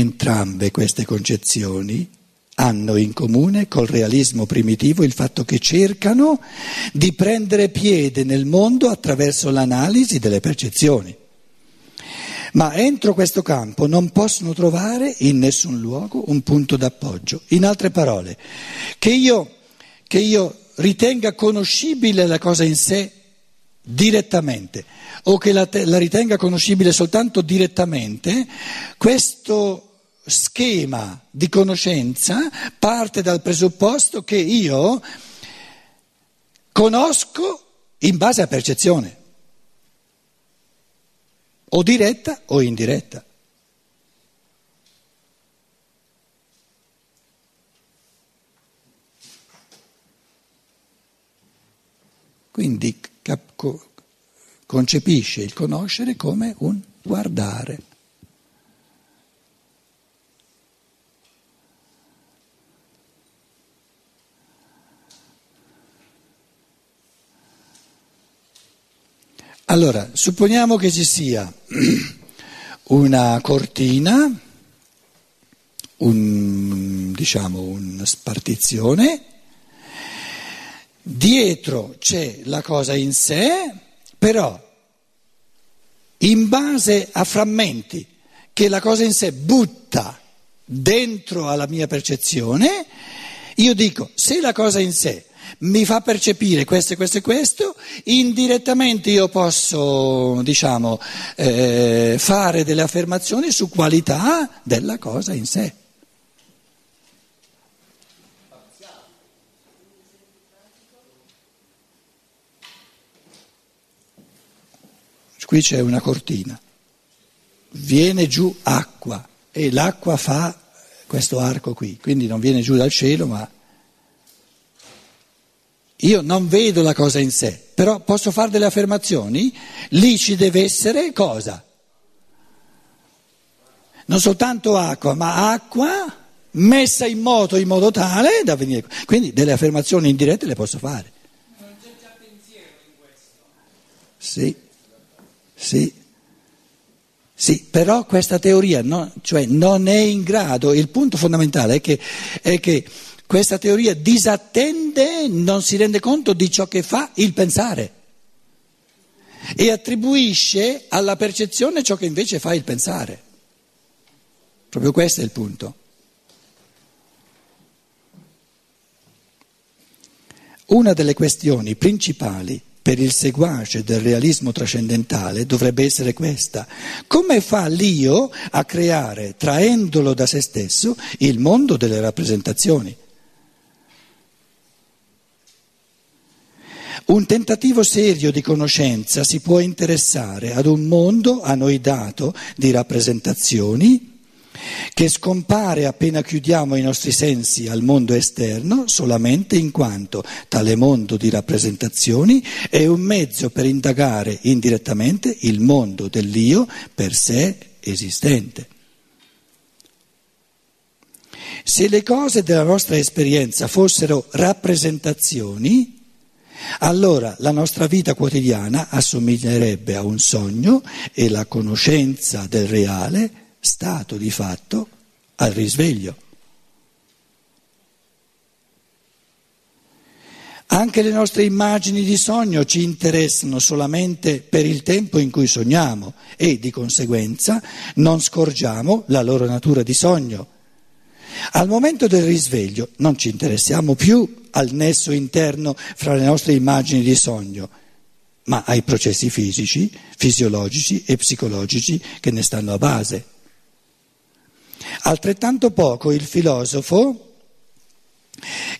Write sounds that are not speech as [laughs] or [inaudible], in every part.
Entrambe queste concezioni hanno in comune col realismo primitivo il fatto che cercano di prendere piede nel mondo attraverso l'analisi delle percezioni. Ma entro questo campo non possono trovare in nessun luogo un punto d'appoggio. In altre parole, che io, che io ritenga conoscibile la cosa in sé direttamente o che la, la ritenga conoscibile soltanto direttamente, questo schema di conoscenza parte dal presupposto che io conosco in base a percezione, o diretta o indiretta. Quindi concepisce il conoscere come un guardare. Allora, supponiamo che ci sia [clears throat] una cortina, un, diciamo una spartizione, dietro c'è la cosa in sé, però in base a frammenti che la cosa in sé butta dentro alla mia percezione, io dico, se la cosa in sé mi fa percepire questo e questo e questo, indirettamente io posso, diciamo, eh, fare delle affermazioni su qualità della cosa in sé. Qui c'è una cortina, viene giù acqua e l'acqua fa questo arco qui, quindi non viene giù dal cielo ma io non vedo la cosa in sé, però posso fare delle affermazioni, lì ci deve essere cosa? Non soltanto acqua, ma acqua messa in moto in modo tale da venire. Quindi delle affermazioni indirette le posso fare. Non c'è già pensiero in questo. Sì, sì. Sì, però questa teoria no, cioè non è in grado, il punto fondamentale è che, è che questa teoria disattende, non si rende conto di ciò che fa il pensare e attribuisce alla percezione ciò che invece fa il pensare. Proprio questo è il punto. Una delle questioni principali per il seguace del realismo trascendentale dovrebbe essere questa. Come fa l'io a creare, traendolo da se stesso, il mondo delle rappresentazioni? Un tentativo serio di conoscenza si può interessare ad un mondo a noi dato di rappresentazioni che scompare appena chiudiamo i nostri sensi al mondo esterno solamente in quanto tale mondo di rappresentazioni è un mezzo per indagare indirettamente il mondo dell'io per sé esistente. Se le cose della nostra esperienza fossero rappresentazioni, allora la nostra vita quotidiana assomiglierebbe a un sogno e la conoscenza del reale, stato di fatto, al risveglio. Anche le nostre immagini di sogno ci interessano solamente per il tempo in cui sogniamo e di conseguenza non scorgiamo la loro natura di sogno. Al momento del risveglio non ci interessiamo più al nesso interno fra le nostre immagini di sogno, ma ai processi fisici, fisiologici e psicologici che ne stanno a base. Altrettanto poco il filosofo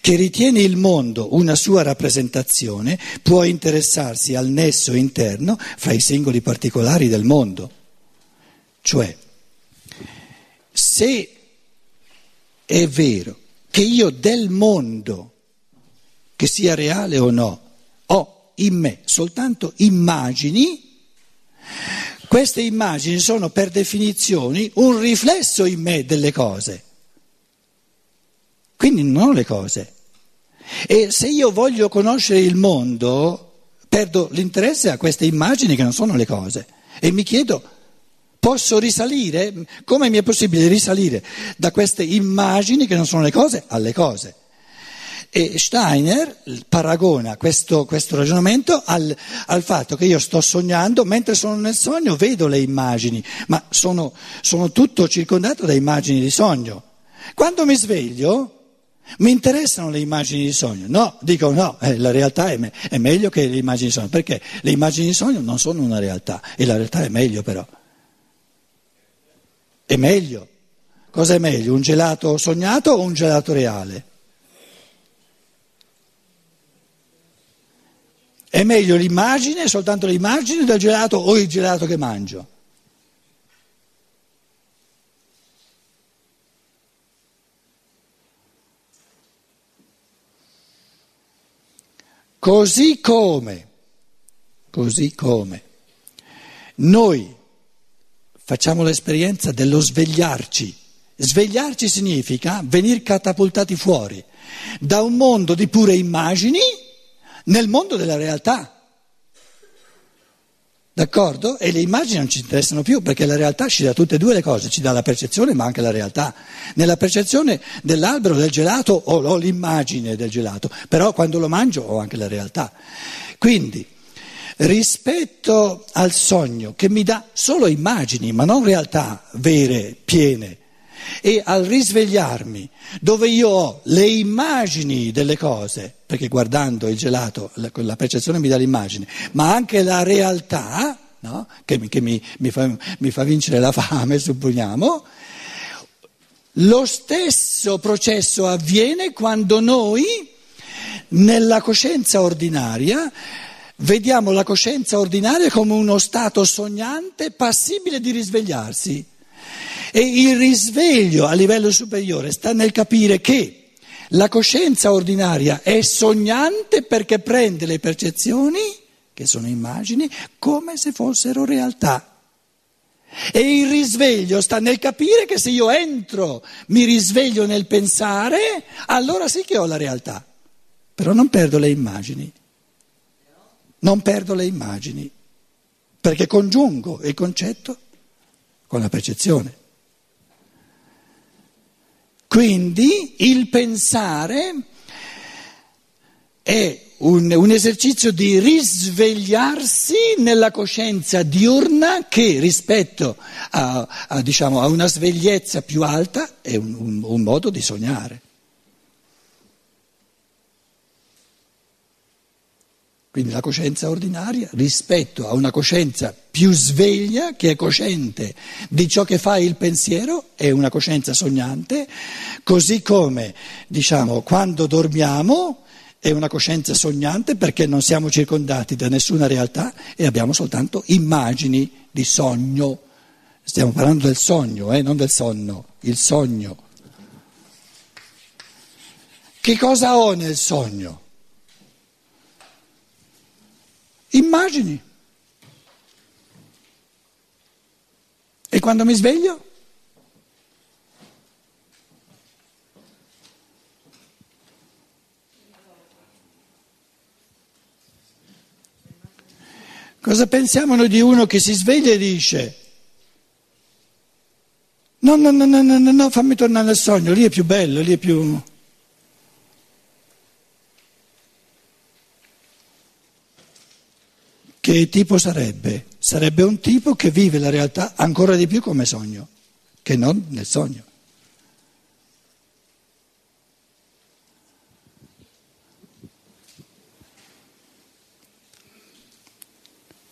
che ritiene il mondo una sua rappresentazione può interessarsi al nesso interno fra i singoli particolari del mondo. Cioè, se è vero che io del mondo, che sia reale o no, ho in me soltanto immagini, queste immagini sono per definizione un riflesso in me delle cose. Quindi non ho le cose. E se io voglio conoscere il mondo, perdo l'interesse a queste immagini che non sono le cose. E mi chiedo Posso risalire? Come mi è possibile risalire da queste immagini che non sono le cose alle cose? E Steiner paragona questo, questo ragionamento al, al, fatto che io sto sognando, mentre sono nel sogno vedo le immagini, ma sono, sono tutto circondato da immagini di sogno. Quando mi sveglio mi interessano le immagini di sogno? No, dico no, eh, la realtà è, me- è, meglio che le immagini di sogno, perché le immagini di sogno non sono una realtà e la realtà è meglio però. È meglio. Cosa è meglio? Un gelato sognato o un gelato reale? È meglio l'immagine, soltanto l'immagine del gelato o il gelato che mangio? Così come, così come noi facciamo l'esperienza dello svegliarci. Svegliarci significa venire catapultati fuori da un mondo di pure immagini nel mondo della realtà. D'accordo? E le immagini non ci interessano più perché la realtà ci dà tutte e due le cose, ci dà la percezione ma anche la realtà. Nella percezione dell'albero del gelato ho, l'immagine del gelato, però quando lo mangio ho anche la realtà. Quindi rispetto al sogno che mi dà solo immagini ma non realtà vere, piene, e al risvegliarmi, dove io ho le immagini delle cose, perché guardando il gelato la, percezione mi dà l'immagine, ma anche la realtà, no? che, che mi, mi, fa, mi fa vincere la fame, supponiamo, lo stesso processo avviene quando noi, nella coscienza ordinaria, vediamo la coscienza ordinaria come uno stato sognante passibile di risvegliarsi. E il risveglio a livello superiore sta nel capire che la coscienza ordinaria è sognante perché prende le percezioni, che sono immagini, come se fossero realtà. E il risveglio sta nel capire che se io entro, mi risveglio nel pensare, allora sì che ho la realtà. Però non perdo le immagini. Non perdo le immagini, perché congiungo il concetto con la percezione. Quindi il pensare è un, un, esercizio di risvegliarsi nella coscienza diurna che rispetto a, a, diciamo, a una svegliezza più alta è un, un, un modo di sognare. Quindi la coscienza ordinaria rispetto a una coscienza più sveglia che è cosciente di ciò che fa il pensiero è una coscienza sognante, così come diciamo quando dormiamo è una coscienza sognante perché non siamo circondati da nessuna realtà e abbiamo soltanto immagini di sogno. Stiamo parlando del sogno, eh, non del sonno, il sogno. Che cosa ho nel sogno? Immagini. E quando mi sveglio? Cosa pensiamo noi di uno che si sveglia e dice no, no, no, no, no, no, fammi tornare nel sogno, lì è più bello, lì è più... Che tipo sarebbe? Sarebbe un tipo che vive la realtà ancora di più come sogno, che non nel sogno.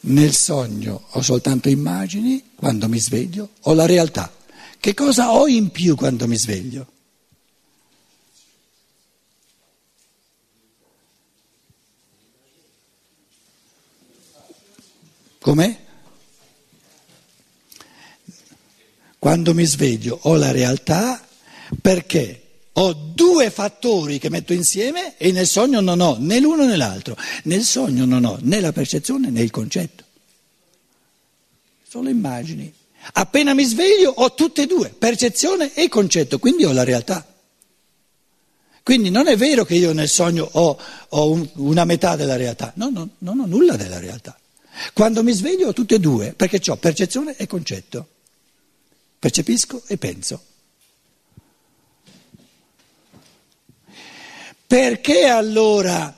Nel sogno ho soltanto immagini, quando mi sveglio ho la realtà. Che cosa ho in più quando mi sveglio? Com'è? Quando mi sveglio ho la realtà perché ho due fattori che metto insieme e nel sogno non ho né l'uno né l'altro. Nel sogno non ho né la percezione né il concetto. Sono immagini. Appena mi sveglio ho tutte e due, percezione e concetto, quindi ho la realtà. Quindi non è vero che io nel sogno ho, ho un, una metà della realtà, no, no, non ho nulla della realtà. Quando mi sveglio ho tutte e due, perché ho percezione e concetto. percepisco e penso. Perché allora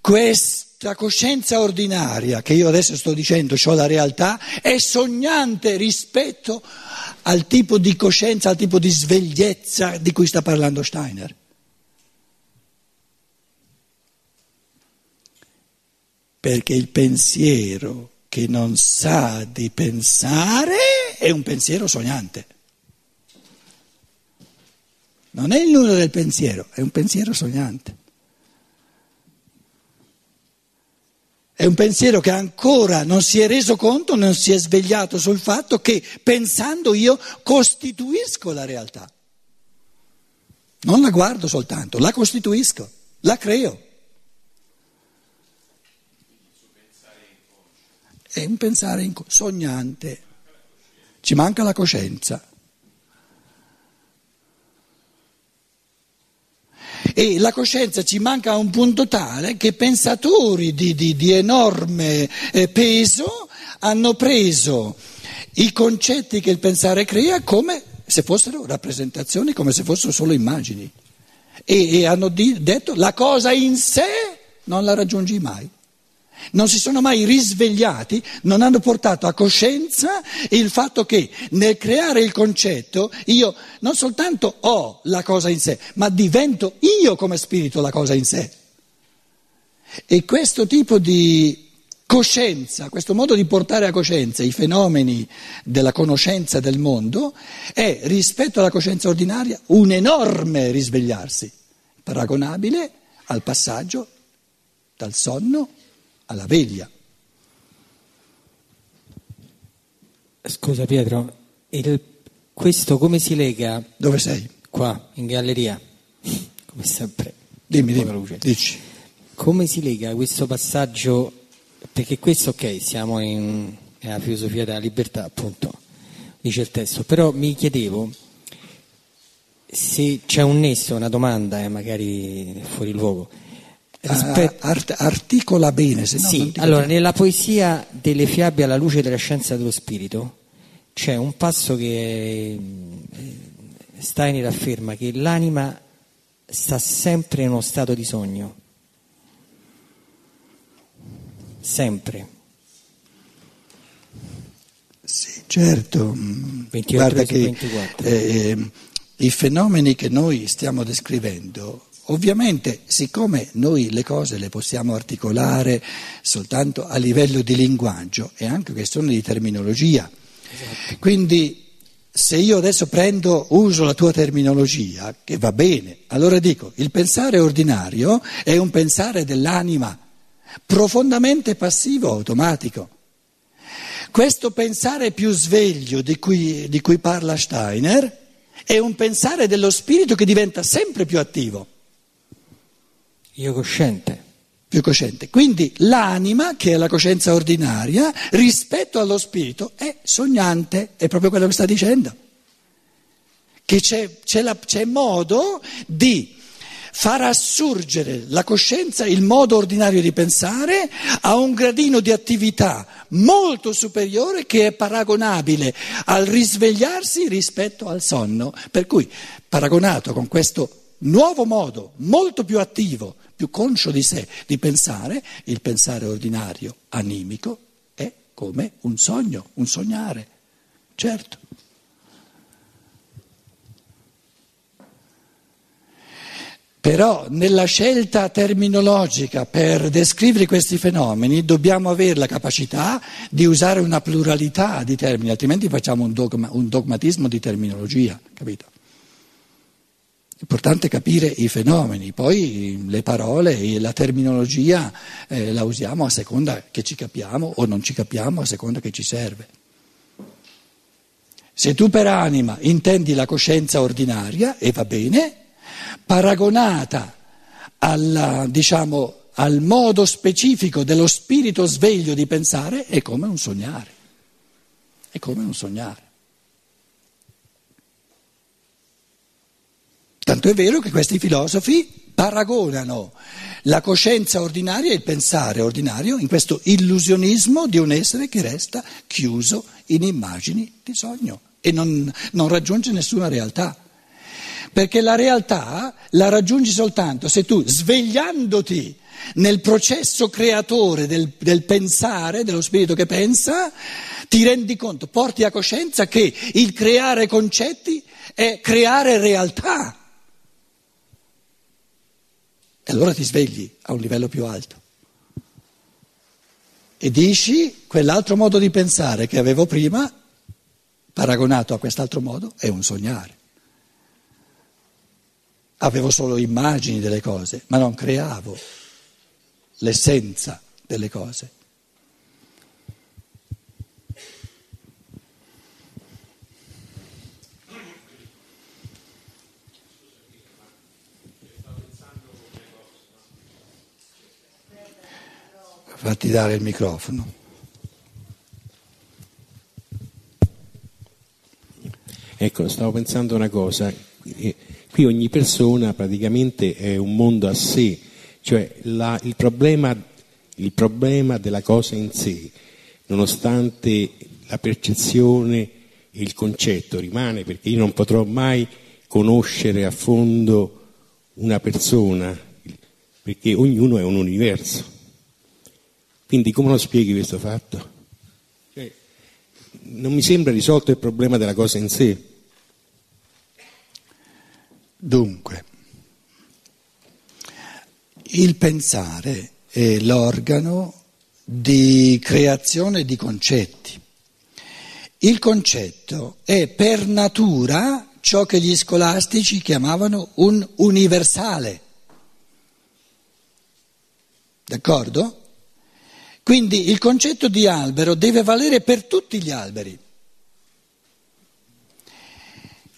questa coscienza ordinaria che io adesso sto dicendo, cioè la realtà, è sognante rispetto al tipo di coscienza, al tipo di svegliezza di cui sta parlando Steiner? Perché il pensiero che non sa di pensare è un pensiero sognante. Non è il nulla del pensiero, è un pensiero sognante. È un pensiero che ancora non si è reso conto, non si è svegliato sul fatto che pensando io costituisco la realtà. Non la guardo soltanto, la costituisco, la creo. È un pensare inco- sognante, ci manca la coscienza. E la coscienza ci manca a un punto tale che pensatori di, di, di enorme eh, peso hanno preso i concetti che il pensare crea come se fossero rappresentazioni, come se fossero solo immagini. E, e hanno di, detto la cosa in sé non la raggiungi mai non si sono mai risvegliati, non hanno portato a coscienza il fatto che nel creare il concetto io non soltanto ho la cosa in sé, ma divento io come spirito la cosa in sé. E questo tipo di coscienza, questo modo di portare a coscienza i fenomeni della conoscenza del mondo è rispetto alla coscienza ordinaria un enorme risvegliarsi, paragonabile al passaggio dal sonno alla veglia. Scusa Pietro, il, questo come si lega? Dove sei? Qua, in galleria, [laughs] come sempre. Dimmi, dimmi, dici. Come si lega questo passaggio, perché questo ok, siamo in, nella filosofia della libertà, appunto, dice il testo, però mi chiedevo se c'è un nesso, una domanda, eh, magari fuori luogo, Rispetto... Art- articola bene, se no Sì, allora nella poesia delle fiabe alla luce della scienza dello spirito c'è un passo che eh, Steiner afferma che l'anima sta sempre in uno stato di sogno. Sempre. Sì, certo. 28 Guarda che 24. eh, i fenomeni che noi stiamo descrivendo Ovviamente, siccome noi le cose le possiamo articolare soltanto a livello di linguaggio, è anche questione di terminologia. Esatto. Quindi, se io adesso prendo, uso la tua terminologia, che va bene, allora dico, il pensare ordinario è un pensare dell'anima, profondamente passivo, automatico. Questo pensare più sveglio di cui, di cui parla Steiner è un pensare dello spirito che diventa sempre più attivo. Io cosciente. Più cosciente. Quindi l'anima, che è la coscienza ordinaria, rispetto allo spirito è sognante, è proprio quello che sta dicendo. Che c'è, c'è, la, c'è modo di far assurgere la coscienza, il modo ordinario di pensare, a un gradino di attività molto superiore che è paragonabile al risvegliarsi rispetto al sonno. Per cui, paragonato con questo nuovo modo, molto più attivo, più conscio di sé di pensare, il pensare ordinario, animico, è come un sogno, un sognare, certo. Però nella scelta terminologica per descrivere questi fenomeni dobbiamo avere la capacità di usare una pluralità di termini, altrimenti facciamo un, dogma, un dogmatismo di terminologia, capito? Importante capire i fenomeni, poi le parole e la terminologia eh, la usiamo a seconda che ci capiamo o non ci capiamo, a seconda che ci serve. Se tu per anima intendi la coscienza ordinaria, e va bene, paragonata alla, diciamo, al modo specifico dello spirito sveglio di pensare, è come un sognare. È come un sognare. Tanto è vero che questi filosofi paragonano la coscienza ordinaria e il pensare ordinario in questo illusionismo di un essere che resta chiuso in immagini di sogno. e non, non raggiunge nessuna realtà. Perché la realtà la raggiungi soltanto se tu, svegliandoti nel processo creatore del, del, pensare, dello spirito che pensa, ti rendi conto, porti a coscienza che il creare concetti è creare realtà. E allora ti svegli a un livello più alto. E dici quell'altro modo di pensare che avevo prima, paragonato a quest'altro modo, è un sognare. Avevo solo immagini delle cose, ma non creavo l'essenza delle cose. Fatti dare il microfono. Ecco, stavo pensando una cosa, qui ogni persona praticamente è un mondo a sé, cioè la, il, problema, il problema della cosa in sé, nonostante la percezione e il concetto rimane, perché io non potrò mai conoscere a fondo una persona, perché ognuno è un universo. Quindi come lo spieghi questo fatto? Cioè, non mi sembra risolto il problema della cosa in sé. Dunque, il pensare è l'organo di creazione di concetti. Il concetto è per natura ciò che gli scolastici chiamavano un universale. D'accordo? Quindi il concetto di albero deve valere per tutti gli alberi.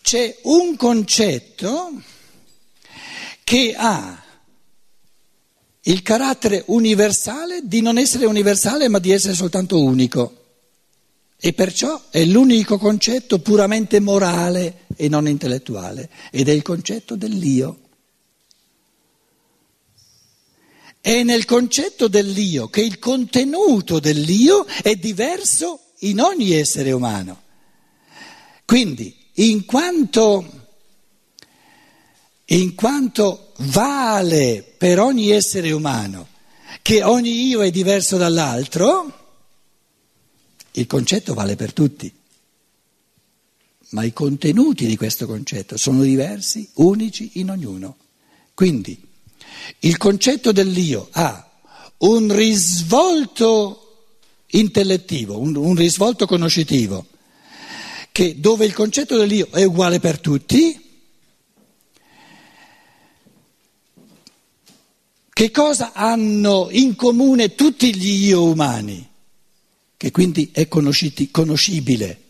C'è un concetto che ha il carattere universale di non essere universale ma di essere soltanto unico. E perciò è l'unico concetto puramente morale e non intellettuale, ed è il concetto dell'io. È nel concetto dell'io che il contenuto dell'io è diverso in ogni essere umano. Quindi, in quanto, in quanto vale per ogni essere umano che ogni io è diverso dall'altro, il concetto vale per tutti, ma i contenuti di questo concetto sono diversi, unici in ognuno. Quindi, il concetto dell'io ha un risvolto intellettivo, un, un risvolto conoscitivo, che dove il concetto dell'io è uguale per tutti, che cosa hanno in comune tutti gli io umani? Che quindi è conoscibile.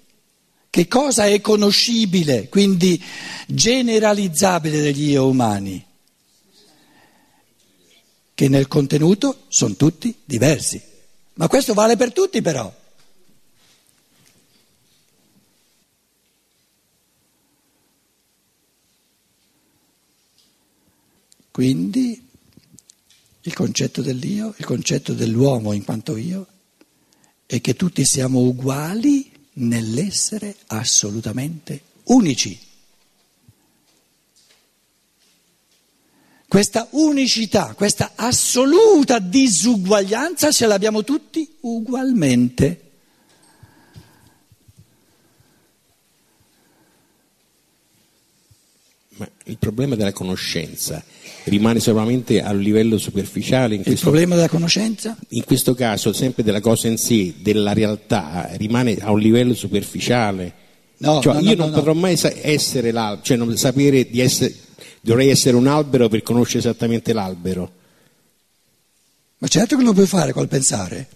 Che cosa è conoscibile, quindi generalizzabile degli io umani? Che nel contenuto sono tutti diversi. Ma questo vale per tutti però. Quindi il concetto dell'io, il concetto dell'uomo in quanto io, è che tutti siamo uguali nell'essere assolutamente unici. Questa unicità, questa assoluta disuguaglianza ce l'abbiamo tutti ugualmente. Ma il problema della conoscenza rimane solamente a livello superficiale. il questo, problema della conoscenza? In questo caso, sempre della cosa in sé, della realtà, rimane a un livello superficiale. No, cioè, no, io no, non potrò mai essere l'altro, cioè non sapere di essere dovrei essere un albero per conoscere esattamente l'albero. Ma certo che lo puoi fare col pensare.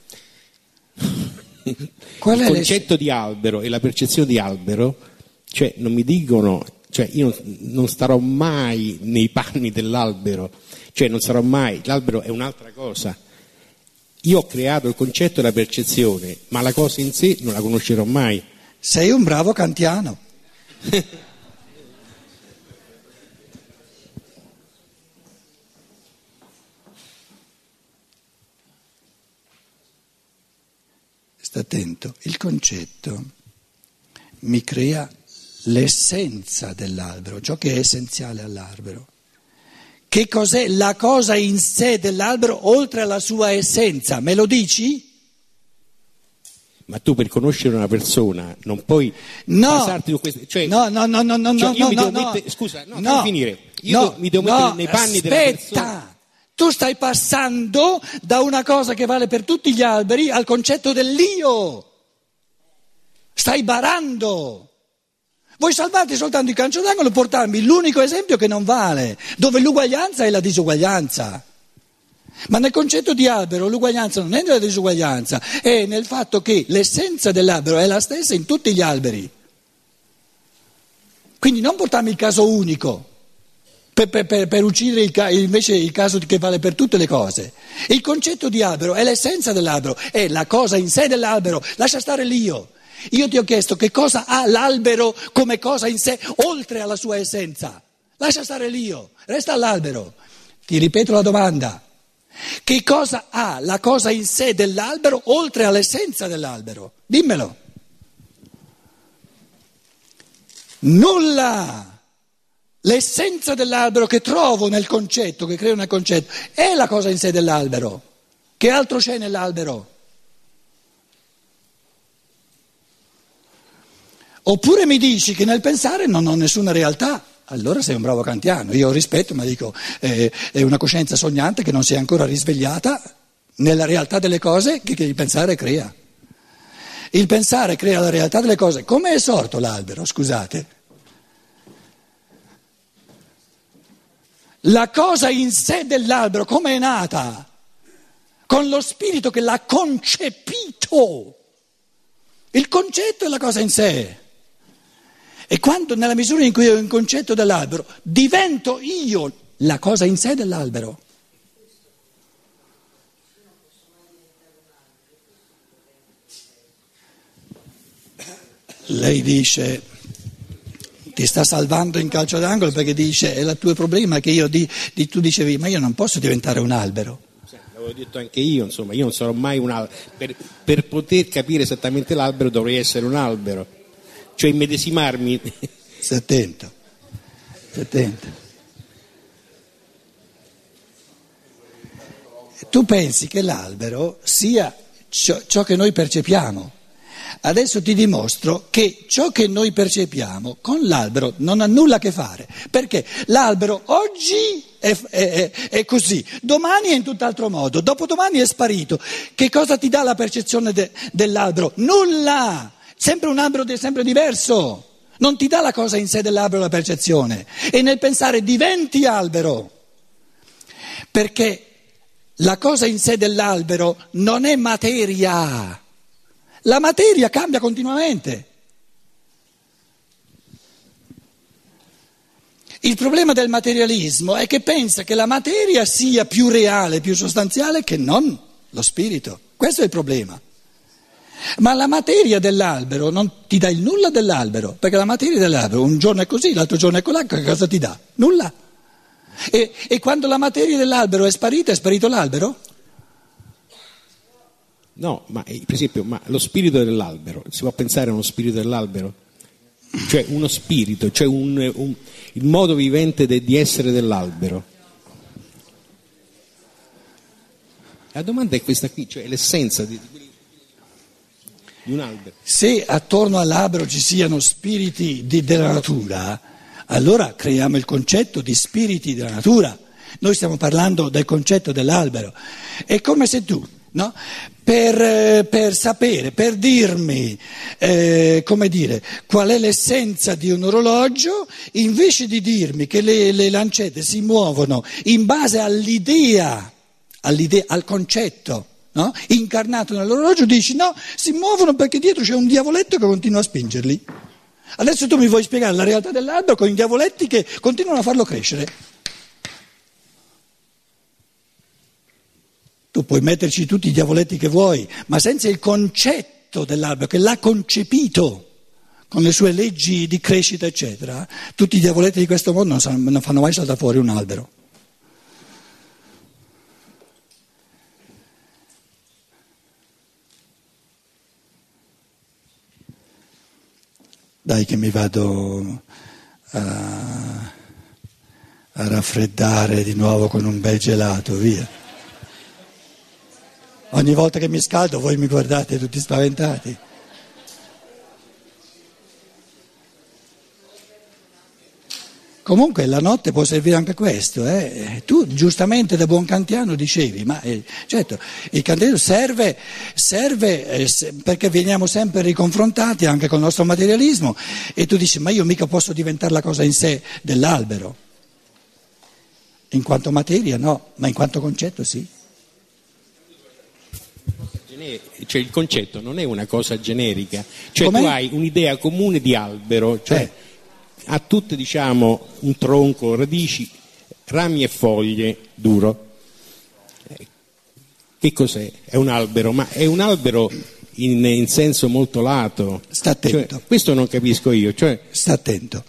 [laughs] Qual il concetto le... di albero e la percezione di albero, cioè non mi dicono, cioè io non starò mai nei panni dell'albero, cioè non sarò mai, l'albero è un'altra cosa. Io ho creato il concetto e la percezione, ma la cosa in sé non la conoscerò mai. Sei un bravo kantiano. [laughs] sta attento, il concetto mi crea l'essenza dell'albero, ciò che è essenziale all'albero. Che cos'è la cosa in sé dell'albero oltre alla sua essenza? Me lo dici? Ma tu per conoscere una persona non puoi No, basarti su queste... Cioè, no, no, no, no, no, cioè, no, no, no. mettere- scusa, no, no, finire. Io no, mi devo mettere nei panni della aspetta. persona. Tu stai passando da una cosa che vale per tutti gli alberi al concetto dell'io. Stai barando. Vuoi salvarti soltanto il calcio d'angolo portarmi l'unico esempio che non vale, dove l'uguaglianza è la disuguaglianza. Ma nel concetto di albero l'uguaglianza non è nella disuguaglianza, è nel fatto che l'essenza dell'albero è la stessa in tutti gli alberi. Quindi non portarmi il caso unico per, per- per- per uccidere il ca- invece il caso che vale per tutte le cose. Il concetto di albero è l'essenza dell'albero, è la cosa in sé dell'albero, lascia stare l'io. Io ti ho chiesto che cosa ha l'albero come cosa in sé oltre alla sua essenza. Lascia stare l'io, resta all'albero. Ti ripeto la domanda. Che cosa ha la cosa in sé dell'albero oltre all'essenza dell'albero? Dimmelo. Nulla. L'essenza dell'albero che trovo nel concetto, che creo nel concetto, è la cosa in sé dell'albero. Che altro c'è nell'albero? Oppure mi dici che nel pensare non ho nessuna realtà, allora sei un bravo kantiano. Io rispetto, ma dico, eh, è una coscienza sognante che non si è ancora risvegliata nella realtà delle cose che, che il pensare crea. Il pensare crea la realtà delle cose. Come è sorto l'albero, scusate? La cosa in sé dell'albero, come è nata? Con lo spirito che l'ha concepito. Il concetto è la cosa in sé. E quando, nella misura in cui ho il concetto dell'albero, divento io la cosa in sé dell'albero. Lei dice, ti sta salvando in calcio d'angolo perché dice, è il tuo problema che io, di, di- tu dicevi, ma io non posso diventare un albero. Sì, L'avevo detto anche io, insomma, io non sarò mai un albero. Per, per poter capire esattamente l'albero dovrei essere un albero. Cioè immedesimarmi. [laughs] Stai attento, stai attento. Tu pensi che l'albero sia ciò, ciò che noi percepiamo. Adesso ti dimostro che ciò che noi percepiamo con l'albero non ha nulla a che fare, perché l'albero oggi è, è- è- così, domani è in tutt'altro modo, dopodomani è sparito. Che cosa ti dà la percezione de- dell'albero? Nulla! Sempre un albero è sempre diverso. Non ti dà la cosa in sé dell'albero la percezione. E nel pensare diventi albero. Perché la cosa in sé dell'albero non è materia. La materia cambia continuamente. Il problema del materialismo è che pensa che la materia sia più reale, più sostanziale che non lo spirito. Questo è il problema. Ma la materia dell'albero non ti dà il nulla dell'albero, perché la materia dell'albero un giorno è così, l'altro giorno è colà, che cosa ti dà? Nulla. E, e quando la materia dell'albero è sparita, è sparito l'albero? No, ma eh, per esempio, ma lo spirito dell'albero, si può pensare a uno spirito dell'albero? Cioè uno spirito, cioè un, un- il modo vivente de- di essere dell'albero. La domanda è questa qui, cioè l'essenza di, di- un albero. Se attorno all'albero ci siano spiriti di- della natura, allora creiamo il concetto di spiriti della natura. Noi stiamo parlando del concetto dell'albero. È come se tu, no? Per, eh, per sapere, per dirmi, eh, come dire, qual è l'essenza di un orologio, invece di dirmi che le, le lancette si muovono in base all'idea, all'idea al concetto no? incarnato nell'orologio, dici no, si muovono perché dietro c'è un diavoletto che continua a spingerli. Adesso tu mi vuoi spiegare la realtà dell'albero con i diavoletti che continuano a farlo crescere. Puoi metterci tutti i diavoletti che vuoi, ma senza il concetto dell'albero che l'ha concepito con le sue leggi di crescita, eccetera, tutti i diavoletti di questo mondo non, sanno- non fanno mai saltare fuori un albero. Dai che mi vado a, a raffreddare di nuovo con un bel gelato, via. Ogni volta che mi scaldo voi mi guardate tutti spaventati. Comunque la notte può servire anche a questo. Eh? Tu giustamente da buon kantiano dicevi, ma eh, certo, il candelo serve, serve eh, perché veniamo sempre riconfrontati anche col nostro materialismo e tu dici, ma io mica posso diventare la cosa in sé dell'albero. In quanto materia no, ma in quanto concetto sì. Cioè il concetto non è una cosa generica, cioè Com'è? tu hai un'idea comune di albero, cioè Eh. ha tutte diciamo un tronco, radici, rami e foglie duro. Eh, Che cos'è? È un albero, ma è un albero in, in senso molto lato. Sta attento. Cioè, questo non capisco io, cioè Sta attento.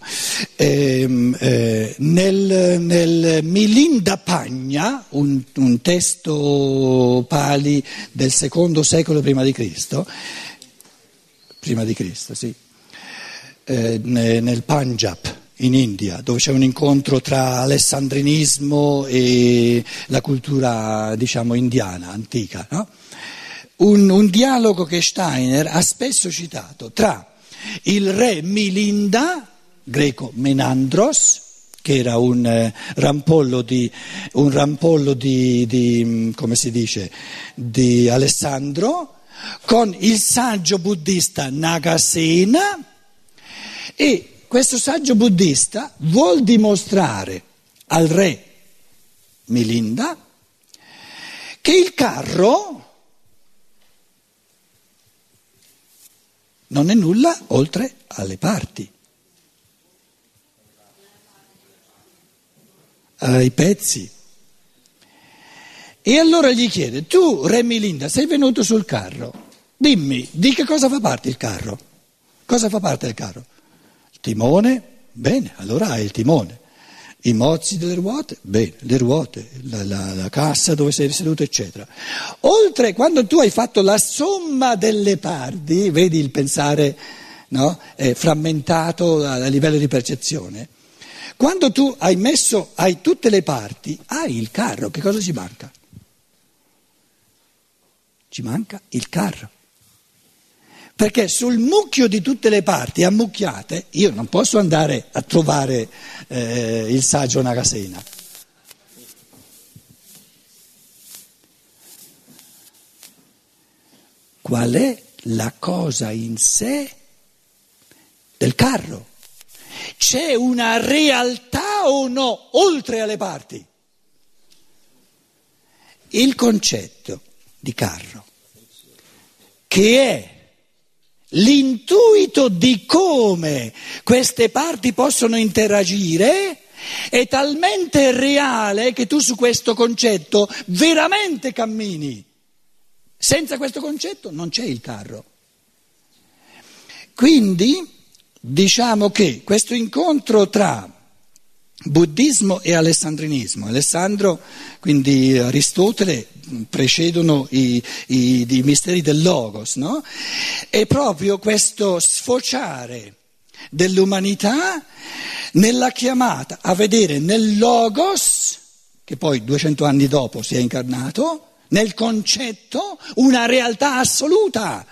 Ehm, eh, nel, nel Milinda Pagna, un, un testo pali del secondo secolo prima di Cristo, prima di Cristo, sì, eh, ne- nel Punjab in India, dove c'è un incontro tra alessandrinismo e la cultura, diciamo, indiana, antica, no? Un, un dialogo che Steiner ha spesso citato tra il re Milinda, greco Menandros, che era un eh, rampollo di, un rampollo di, di, mm, dice, di Alessandro, con il saggio buddista Nagasena e questo saggio buddista vuol dimostrare al re Milinda che il carro non è nulla oltre alle parti, ai pezzi. E allora gli chiede, tu Re Milinda sei venuto sul carro, dimmi di che cosa fa parte il carro? Cosa fa parte del carro? Il timone? Bene, allora hai il timone. I mozzi delle ruote? Bene, le ruote, la, la- la cassa dove sei seduto, eccetera. Oltre, quando tu hai fatto la somma delle parti, vedi il pensare no, eh, frammentato a, a livello di percezione, quando tu hai messo, hai tutte le parti, hai il carro, che cosa ci manca? Ci manca il carro. Perché sul mucchio di tutte le parti ammucchiate io non posso andare a trovare eh, il saggio Nagasena. Qual è la cosa in sé del carro? C'è una realtà o no oltre alle parti? Il concetto di carro, che è l'intuito di come queste parti possono interagire, è talmente reale che tu su questo concetto veramente cammini. Senza questo concetto non c'è il carro. Quindi diciamo che questo incontro tra buddismo e alessandrinismo, Alessandro, quindi Aristotele, precedono i, i- i misteri del Logos, no? È proprio questo sfociare dell'umanità nella chiamata a vedere nel Logos, che poi 200 anni dopo si è incarnato, nel concetto una realtà assoluta,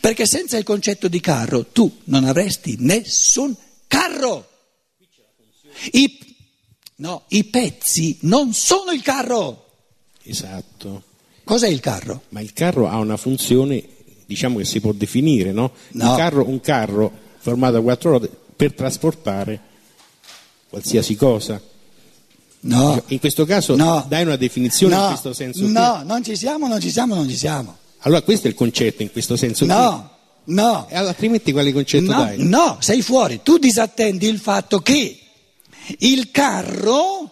perché senza il concetto di carro tu non avresti nessun carro. I, no, i pezzi non sono il carro. Esatto. Cos'è il carro? Ma il carro ha una funzione, diciamo che si può definire, no? No. Il carro, un carro formato da quattro ruote per trasportare qualsiasi cosa. No. In questo caso No. dai una definizione no, in questo senso qui. No, non ci siamo, non ci siamo, non ci siamo. Allora questo è il concetto in questo senso No, no. qui. E allora, altrimenti quale concetto No, dai? no, sei fuori. Tu disattendi il fatto che il carro,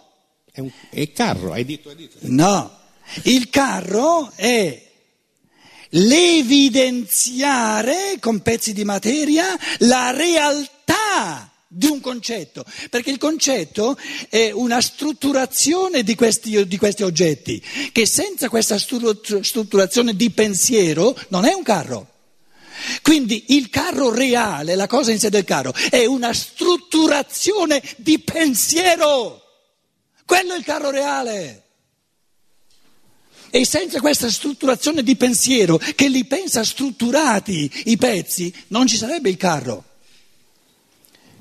È, un, è carro, hai detto, hai detto. no, il carro è l'evidenziare con pezzi di materia la realtà di un concetto, perché il concetto è una strutturazione di questi, di questi oggetti, che senza questa stru- strutturazione di pensiero non è un carro. Quindi il carro reale, la cosa in sé del carro, è una strutturazione di pensiero. Quello è il carro reale. E senza questa strutturazione di pensiero che li pensa strutturati i pezzi, non ci sarebbe il carro.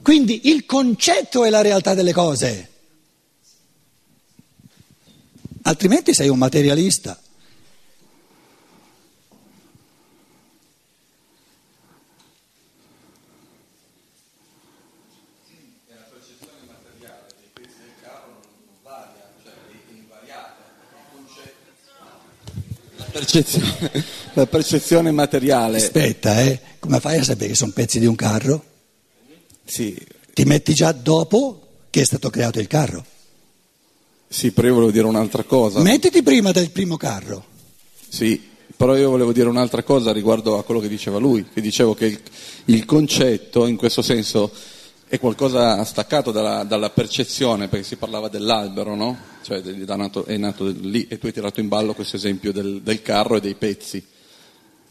Quindi il concetto è la realtà delle cose. Altrimenti sei un materialista. Percezione, la percezione materiale. Aspetta, eh, come fai a sapere che sono pezzi di un carro? Sì, Ti metti già dopo che è stato creato il carro. sì, però io volevo dire un'altra cosa. Mettiti prima del primo carro. Sì, però io volevo dire un'altra cosa riguardo a quello che diceva lui, che dicevo che il, il concetto in questo senso è qualcosa staccato dalla, dalla percezione, perché si parlava dell'albero, no? Cioè è nato lì e tu hai tirato in ballo questo esempio del, del carro e dei pezzi,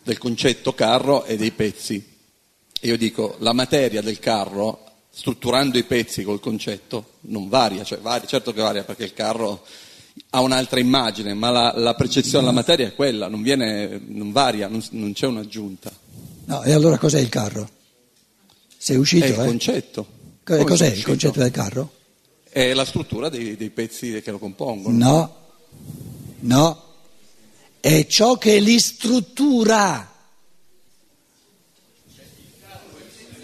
del concetto carro e dei pezzi. E io dico, la materia del carro, strutturando i pezzi col concetto, non varia, cioè varia, certo che varia perché il carro ha un'altra immagine, ma la, la percezione della materia è quella, non, viene, non varia, non, non c'è un'aggiunta. No, e allora cos'è il carro? Sei uscito, È il eh? concetto. Cos'è sono il concetto del carro? È la struttura dei, dei pezzi che lo compongono. No, no, è ciò che li struttura.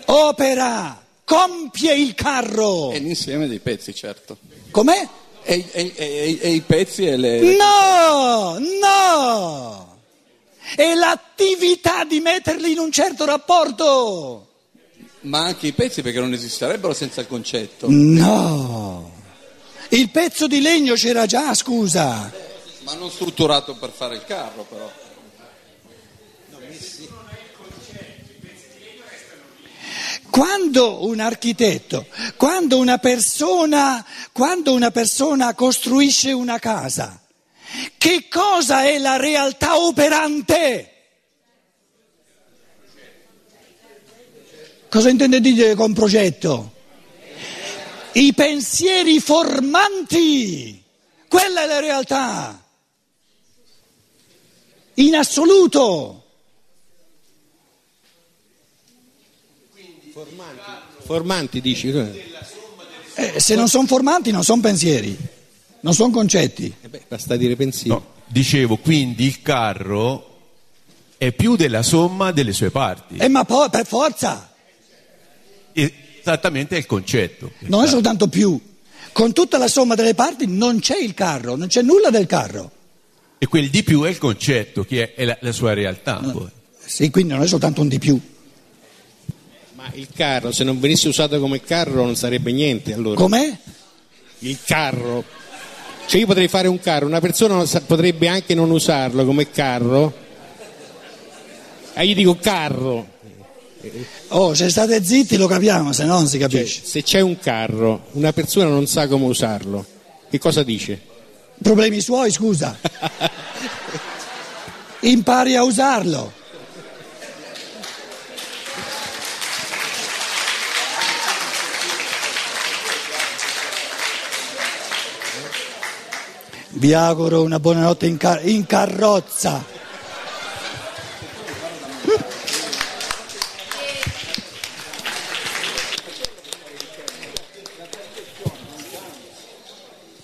Opera, compie il carro. È l'insieme dei pezzi, certo. Com'è? E, e- e- e i pezzi e le... le- No, no. È l'attività di metterli in un certo rapporto. Ma anche i pezzi perché non esisterebbero senza il concetto. No. Il pezzo di legno c'era già, scusa. Ma non strutturato per fare il carro, però. Quando un architetto, quando una persona, quando una persona costruisce una casa, che cosa è la realtà operante? Cosa intende dire con progetto? I pensieri formanti, quella è la realtà, in assoluto. Formanti dici? Eh Eh, se non sono formanti non sono pensieri, non sono concetti. beh, basta dire pensiero. No, dicevo, quindi il carro è più della somma delle sue parti. Eh, ma poi per forza, Esattamente è il concetto. non è soltanto più. Con tutta la somma delle parti non c'è il carro, non c'è nulla del carro. E quel di più è il concetto, che è, è la, la sua realtà. poi. Sì, quindi non è soltanto un di più. Ma il carro, se non venisse usato come carro, non sarebbe niente. Allora. Com'è? Il carro. Cioè io potrei fare un carro, una persona potrebbe anche non usarlo come carro. E io dico carro. Oh, se state zitti lo capiamo, se no non si Cioè, capisce. se c'è un carro, una persona non sa come usarlo. Che cosa dice? Problemi suoi, scusa. [laughs] Impari a usarlo. Vi auguro una buonanotte in, car- in carrozza.